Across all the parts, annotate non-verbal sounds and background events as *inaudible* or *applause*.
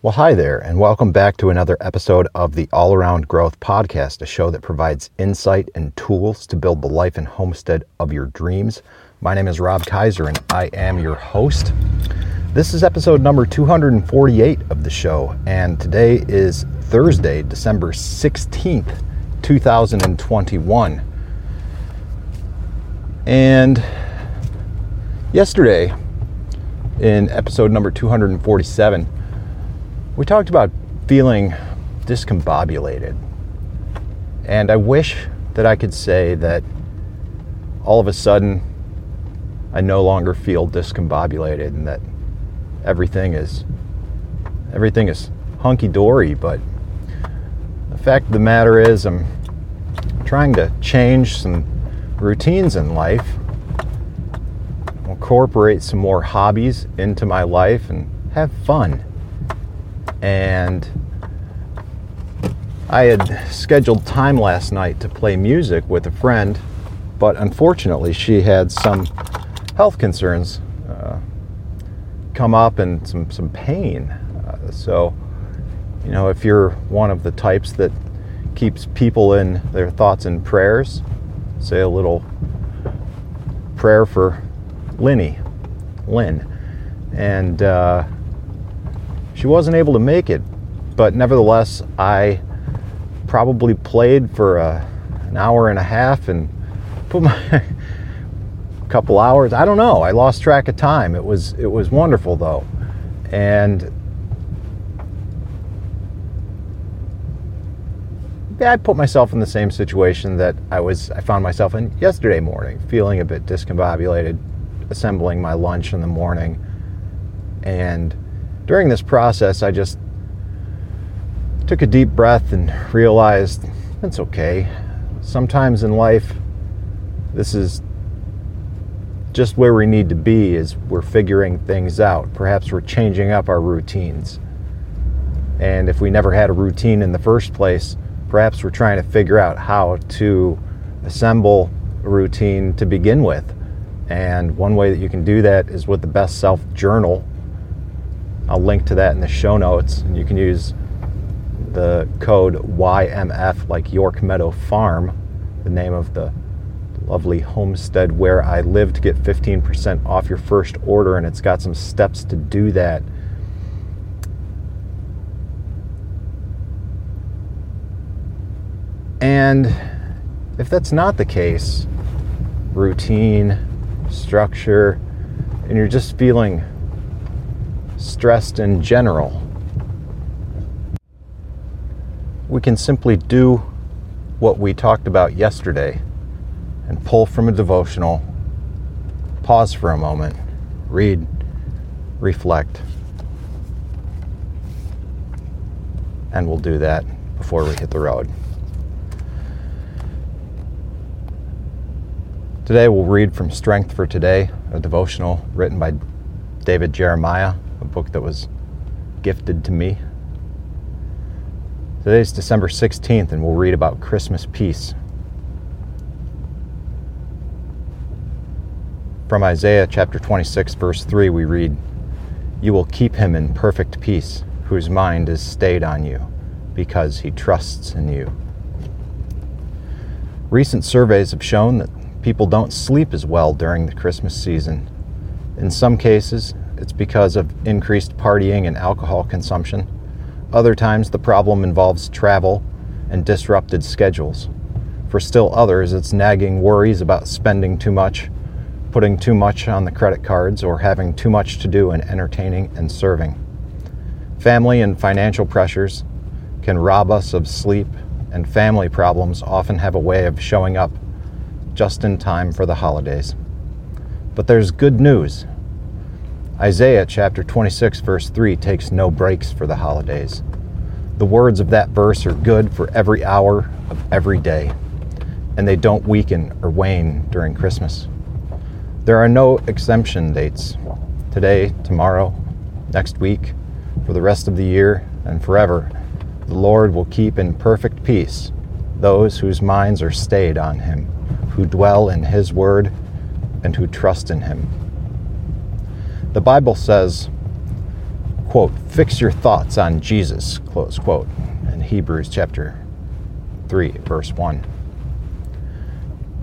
Well, hi there, and welcome back to another episode of the All Around Growth Podcast, a show that provides insight and tools to build the life and homestead of your dreams. My name is Rob Kaiser, and I am your host. This is episode number 248 of the show, and today is Thursday, December 16th, 2021. And yesterday, in episode number 247, we talked about feeling discombobulated. And I wish that I could say that all of a sudden I no longer feel discombobulated and that everything is everything is hunky dory, but the fact of the matter is I'm trying to change some routines in life, incorporate some more hobbies into my life and have fun and I had scheduled time last night to play music with a friend, but unfortunately, she had some health concerns uh, come up and some, some pain. Uh, so, you know, if you're one of the types that keeps people in their thoughts and prayers, say a little prayer for Linny, Lynn. And, uh, she wasn't able to make it, but nevertheless, I probably played for uh, an hour and a half and put my *laughs* couple hours. I don't know. I lost track of time. It was it was wonderful though, and yeah, I put myself in the same situation that I was I found myself in yesterday morning, feeling a bit discombobulated, assembling my lunch in the morning, and during this process, I just took a deep breath and realized it's okay. Sometimes in life, this is just where we need to be as we're figuring things out. Perhaps we're changing up our routines. And if we never had a routine in the first place, perhaps we're trying to figure out how to assemble a routine to begin with. And one way that you can do that is with the Best Self Journal I'll link to that in the show notes, and you can use the code YMF, like York Meadow Farm, the name of the lovely homestead where I live, to get 15% off your first order, and it's got some steps to do that. And if that's not the case, routine, structure, and you're just feeling stressed in general. We can simply do what we talked about yesterday and pull from a devotional, pause for a moment, read, reflect, and we'll do that before we hit the road. Today we'll read from Strength for Today, a devotional written by David Jeremiah a book that was gifted to me. Today's December 16th, and we'll read about Christmas peace. From Isaiah chapter 26, verse 3, we read, You will keep him in perfect peace, whose mind is stayed on you, because he trusts in you. Recent surveys have shown that people don't sleep as well during the Christmas season. In some cases, it's because of increased partying and alcohol consumption. Other times, the problem involves travel and disrupted schedules. For still others, it's nagging worries about spending too much, putting too much on the credit cards, or having too much to do in entertaining and serving. Family and financial pressures can rob us of sleep, and family problems often have a way of showing up just in time for the holidays. But there's good news Isaiah chapter 26, verse 3 takes no breaks for the holidays. The words of that verse are good for every hour of every day, and they don't weaken or wane during Christmas. There are no exemption dates today, tomorrow, next week, for the rest of the year, and forever. The Lord will keep in perfect peace those whose minds are stayed on Him, who dwell in His word, and who trust in Him. The Bible says, quote, fix your thoughts on Jesus, close quote, in Hebrews chapter 3, verse 1.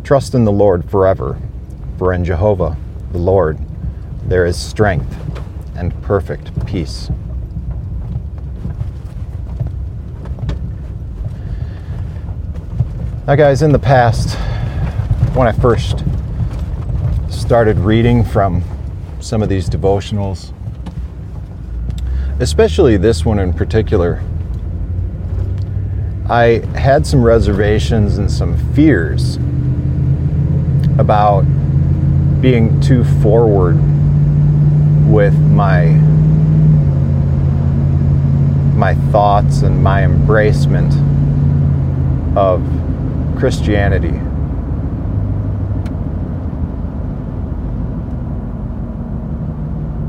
Trust in the Lord forever, for in Jehovah, the Lord, there is strength and perfect peace. Now, guys, in the past, when I first started reading from some of these devotionals, especially this one in particular, I had some reservations and some fears about being too forward with my my thoughts and my embracement of Christianity.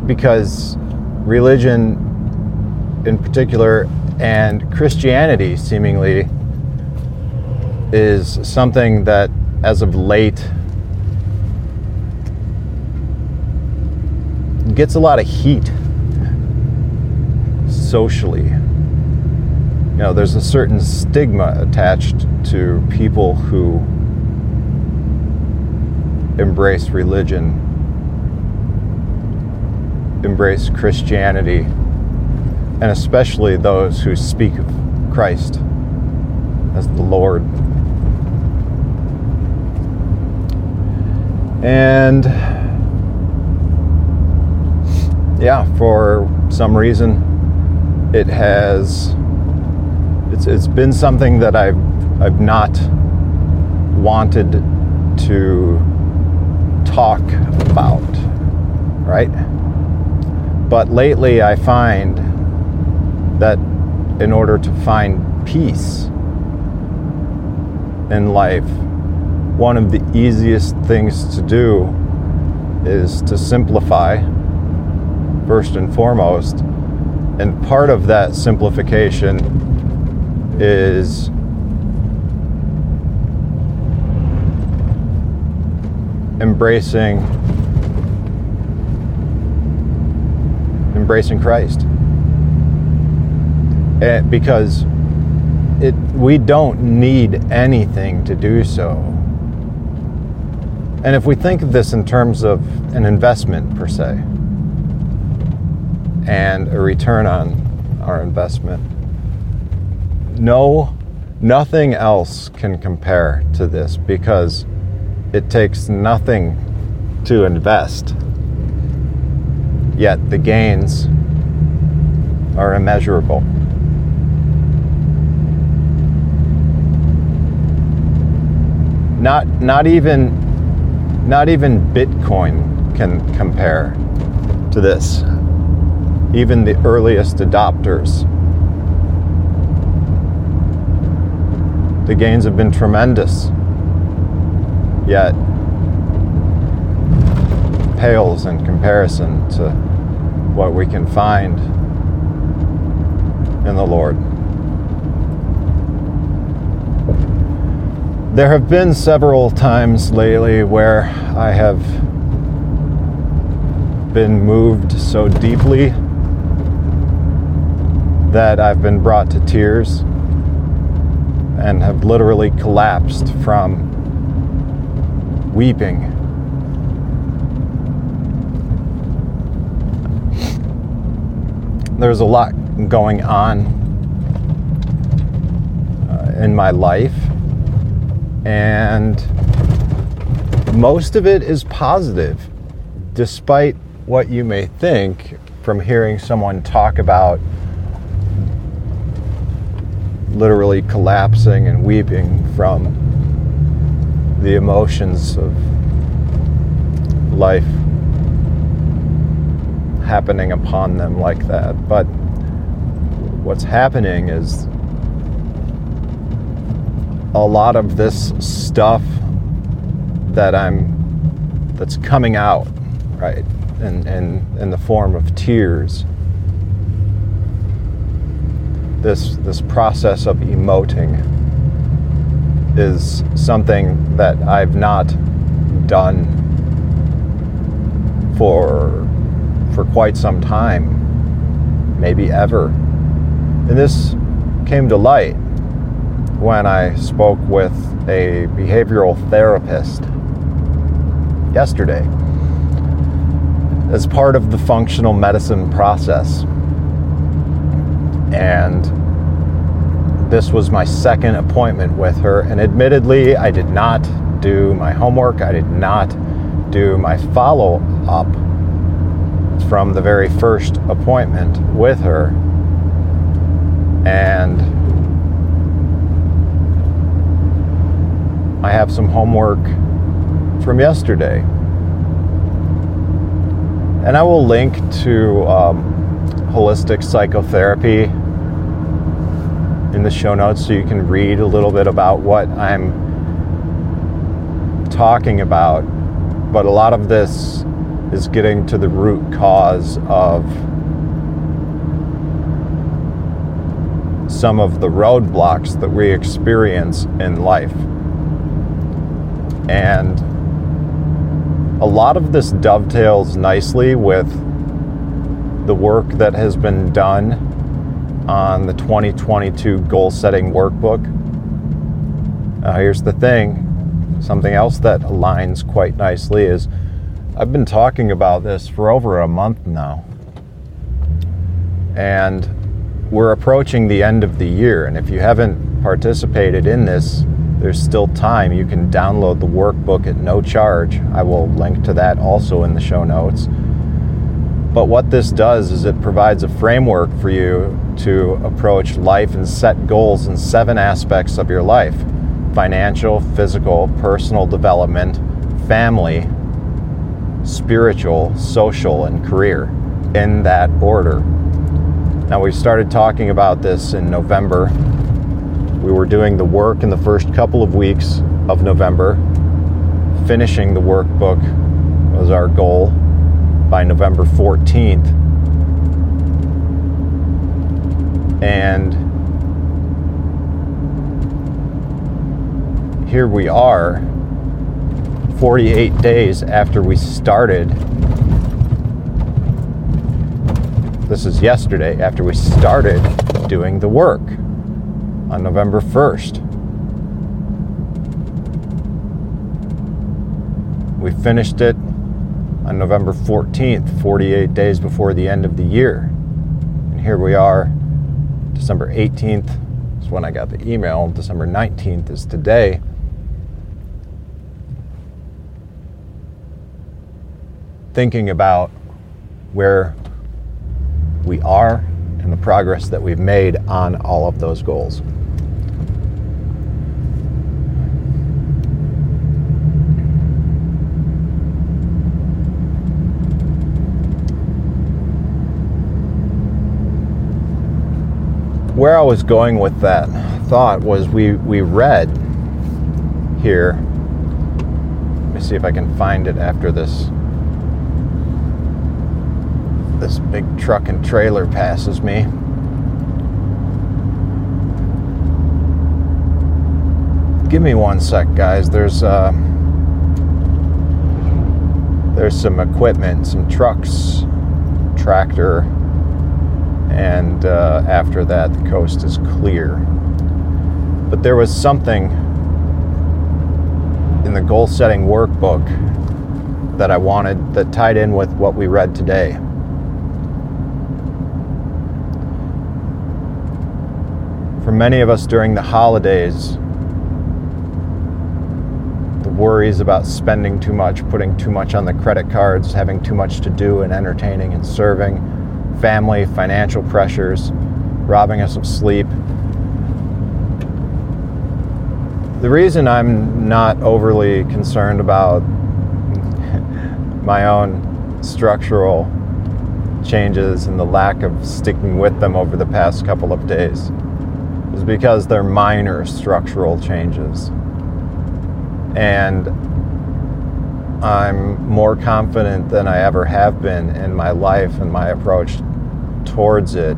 Because religion in particular and Christianity seemingly is something that as of late gets a lot of heat socially. You know, there's a certain stigma attached to people who embrace religion, embrace Christianity, and especially those who speak of Christ as the Lord. And yeah, for some reason, it has it's it's been something that I've I've not wanted to talk about, right? But lately, I find that in order to find peace in life, one of the easiest things to do is to simplify first and foremost. And part of that simplification is embracing embracing Christ. And because it we don't need anything to do so. And if we think of this in terms of an investment per se, and a return on our investment. No, nothing else can compare to this because it takes nothing to invest, yet the gains are immeasurable. Not, not even not even Bitcoin can compare to this even the earliest adopters. The gains have been tremendous, yet pales in comparison to what we can find in the Lord. There have been several times lately where I have been moved so deeply that I've been brought to tears and have literally collapsed from weeping. There's a lot going on uh, in my life, and most of it is positive, despite what you may think from hearing someone talk about literally collapsing and weeping from the emotions of life happening upon them like that. But what's happening is a lot of this stuff that I'm that's coming out, right? In, in, in the form of tears this this process of emoting is something that I've not done for for quite some time maybe ever. And this came to light when I spoke with a behavioral therapist yesterday as part of the functional medicine process. And this was my second appointment with her. And admittedly, I did not do my homework, I did not do my follow up from the very first appointment with her. And I have some homework from yesterday. And I will link to um, holistic psychotherapy in the show notes so you can read a little bit about what I'm talking about. But a lot of this is getting to the root cause of some of the roadblocks that we experience in life. And a lot of this dovetails nicely with the work that has been done on the 2022 goal setting workbook. Now, here's the thing something else that aligns quite nicely is I've been talking about this for over a month now. And we're approaching the end of the year. And if you haven't participated in this, there's still time. You can download the workbook at no charge. I will link to that also in the show notes. But what this does is it provides a framework for you to approach life and set goals in seven aspects of your life financial, physical, personal development, family, spiritual, social, and career in that order. Now, we started talking about this in November. We were doing the work in the first couple of weeks of November. Finishing the workbook was our goal by November 14th. And here we are 48 days after we started. This is yesterday, after we started doing the work on November 1st. We finished it on November 14th, 48 days before the end of the year. And here we are, December 18th is when I got the email. December 19th is today. Thinking about where we are and the progress that we've made on all of those goals. Where I was going with that thought was we, we read here. Let me see if I can find it after this this big truck and trailer passes me. Give me one sec, guys. There's uh, there's some equipment, some trucks, tractor, and uh, after that, the coast is clear. But there was something in the goal setting workbook that I wanted that tied in with what we read today. For many of us during the holidays, the worries about spending too much, putting too much on the credit cards, having too much to do and entertaining and serving, family, financial pressures, robbing us of sleep. The reason I'm not overly concerned about *laughs* my own structural changes and the lack of sticking with them over the past couple of days is because they're minor structural changes. And I'm more confident than I ever have been in my life and my approach towards it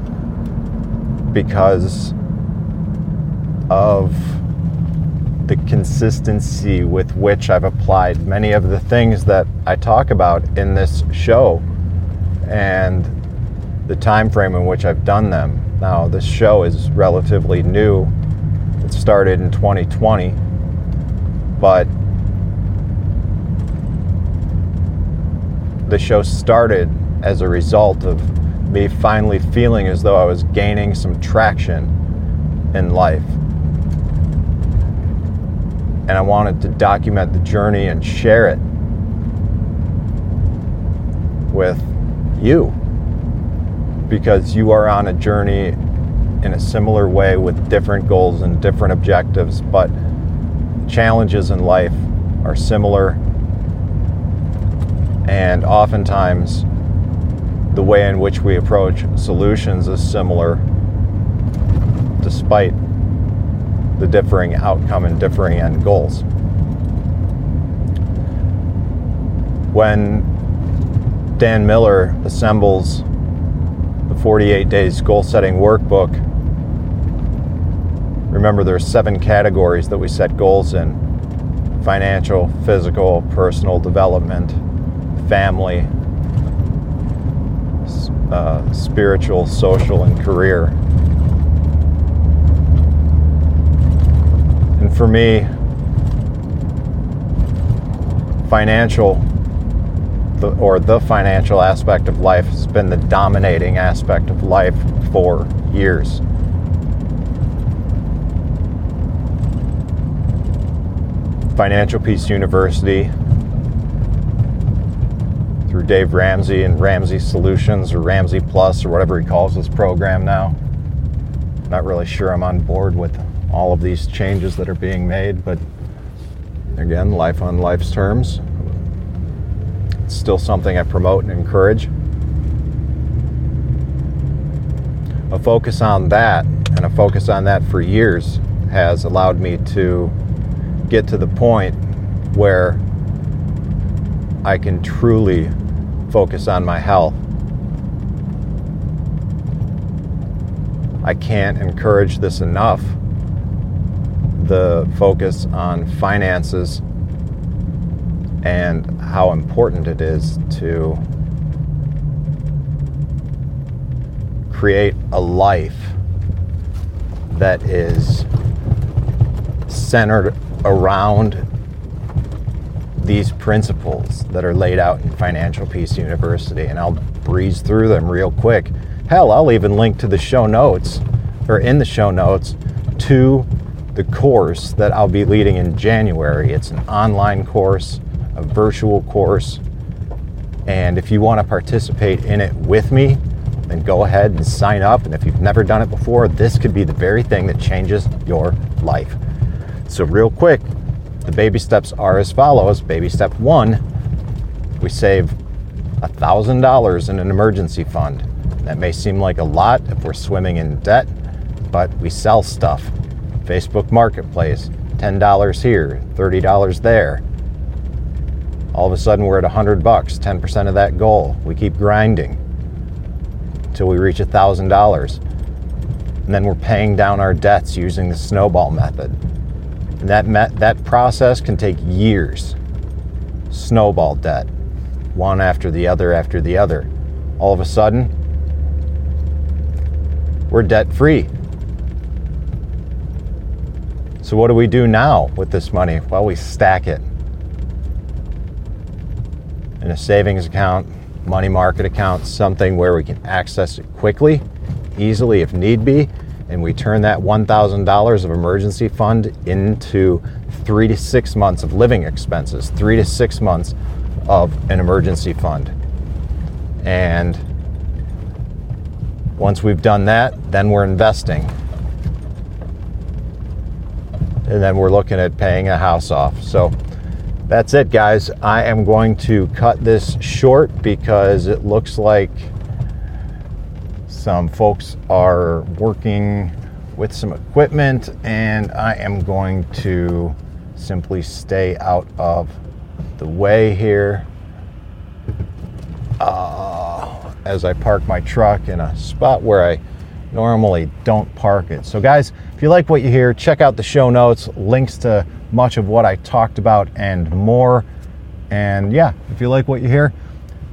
because of the consistency with which I've applied many of the things that I talk about in this show. And the time frame in which I've done them. Now, this show is relatively new. It started in 2020, but the show started as a result of me finally feeling as though I was gaining some traction in life. And I wanted to document the journey and share it with you because you are on a journey in a similar way with different goals and different objectives, but challenges in life are similar. And oftentimes, the way in which we approach solutions is similar, despite the differing outcome and differing end goals. When Dan Miller assembles 48 days goal setting workbook. Remember, there's seven categories that we set goals in financial, physical, personal development, family, uh, spiritual, social, and career. And for me, financial the, or the financial aspect of life has been the dominating aspect of life for years. Financial Peace University through Dave Ramsey and Ramsey Solutions or Ramsey Plus or whatever he calls his program now. Not really sure I'm on board with all of these changes that are being made, but again, life on life's terms. It's still something I promote and encourage. A focus on that and a focus on that for years has allowed me to get to the point where I can truly focus on my health. I can't encourage this enough. The focus on finances and how important it is to create a life that is centered around these principles that are laid out in Financial Peace University. And I'll breeze through them real quick. Hell, I'll even link to the show notes or in the show notes to the course that I'll be leading in January. It's an online course a virtual course. And if you want to participate in it with me, then go ahead and sign up. And if you've never done it before, this could be the very thing that changes your life. So, real quick, the baby steps are as follows. Baby step one, we save $1,000 in an emergency fund. That may seem like a lot if we're swimming in debt, but we sell stuff. Facebook Marketplace, $10 here, $30 there all of a sudden we're at 100 bucks 10% of that goal. We keep grinding until we reach $1000 and then we're paying down our debts using the snowball method. And that met, that process can take years. Snowball debt. One after the other after the other. All of a sudden we're debt free so what do we do now with this money? Well we stack it in a savings account, money market account, something where we can access it quickly, easily if need be, and we turn that $1,000 of emergency fund into three to six months of living expenses, three to six months of an emergency fund. And once we've done that, then we're investing. And then we're looking at paying a house off. So that's it, guys. I am going to cut this short because it looks like some folks are working with some equipment, and I am going to simply stay out of the way here uh, as I park my truck in a spot where I normally don't park it. So, guys, if you like what you hear, check out the show notes, links to much of what I talked about and more. And yeah, if you like what you hear,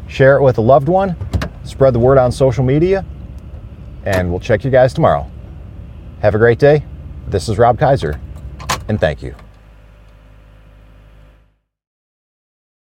share it with a loved one. Spread the word on social media, and we'll check you guys tomorrow. Have a great day. This is Rob Kaiser, and thank you.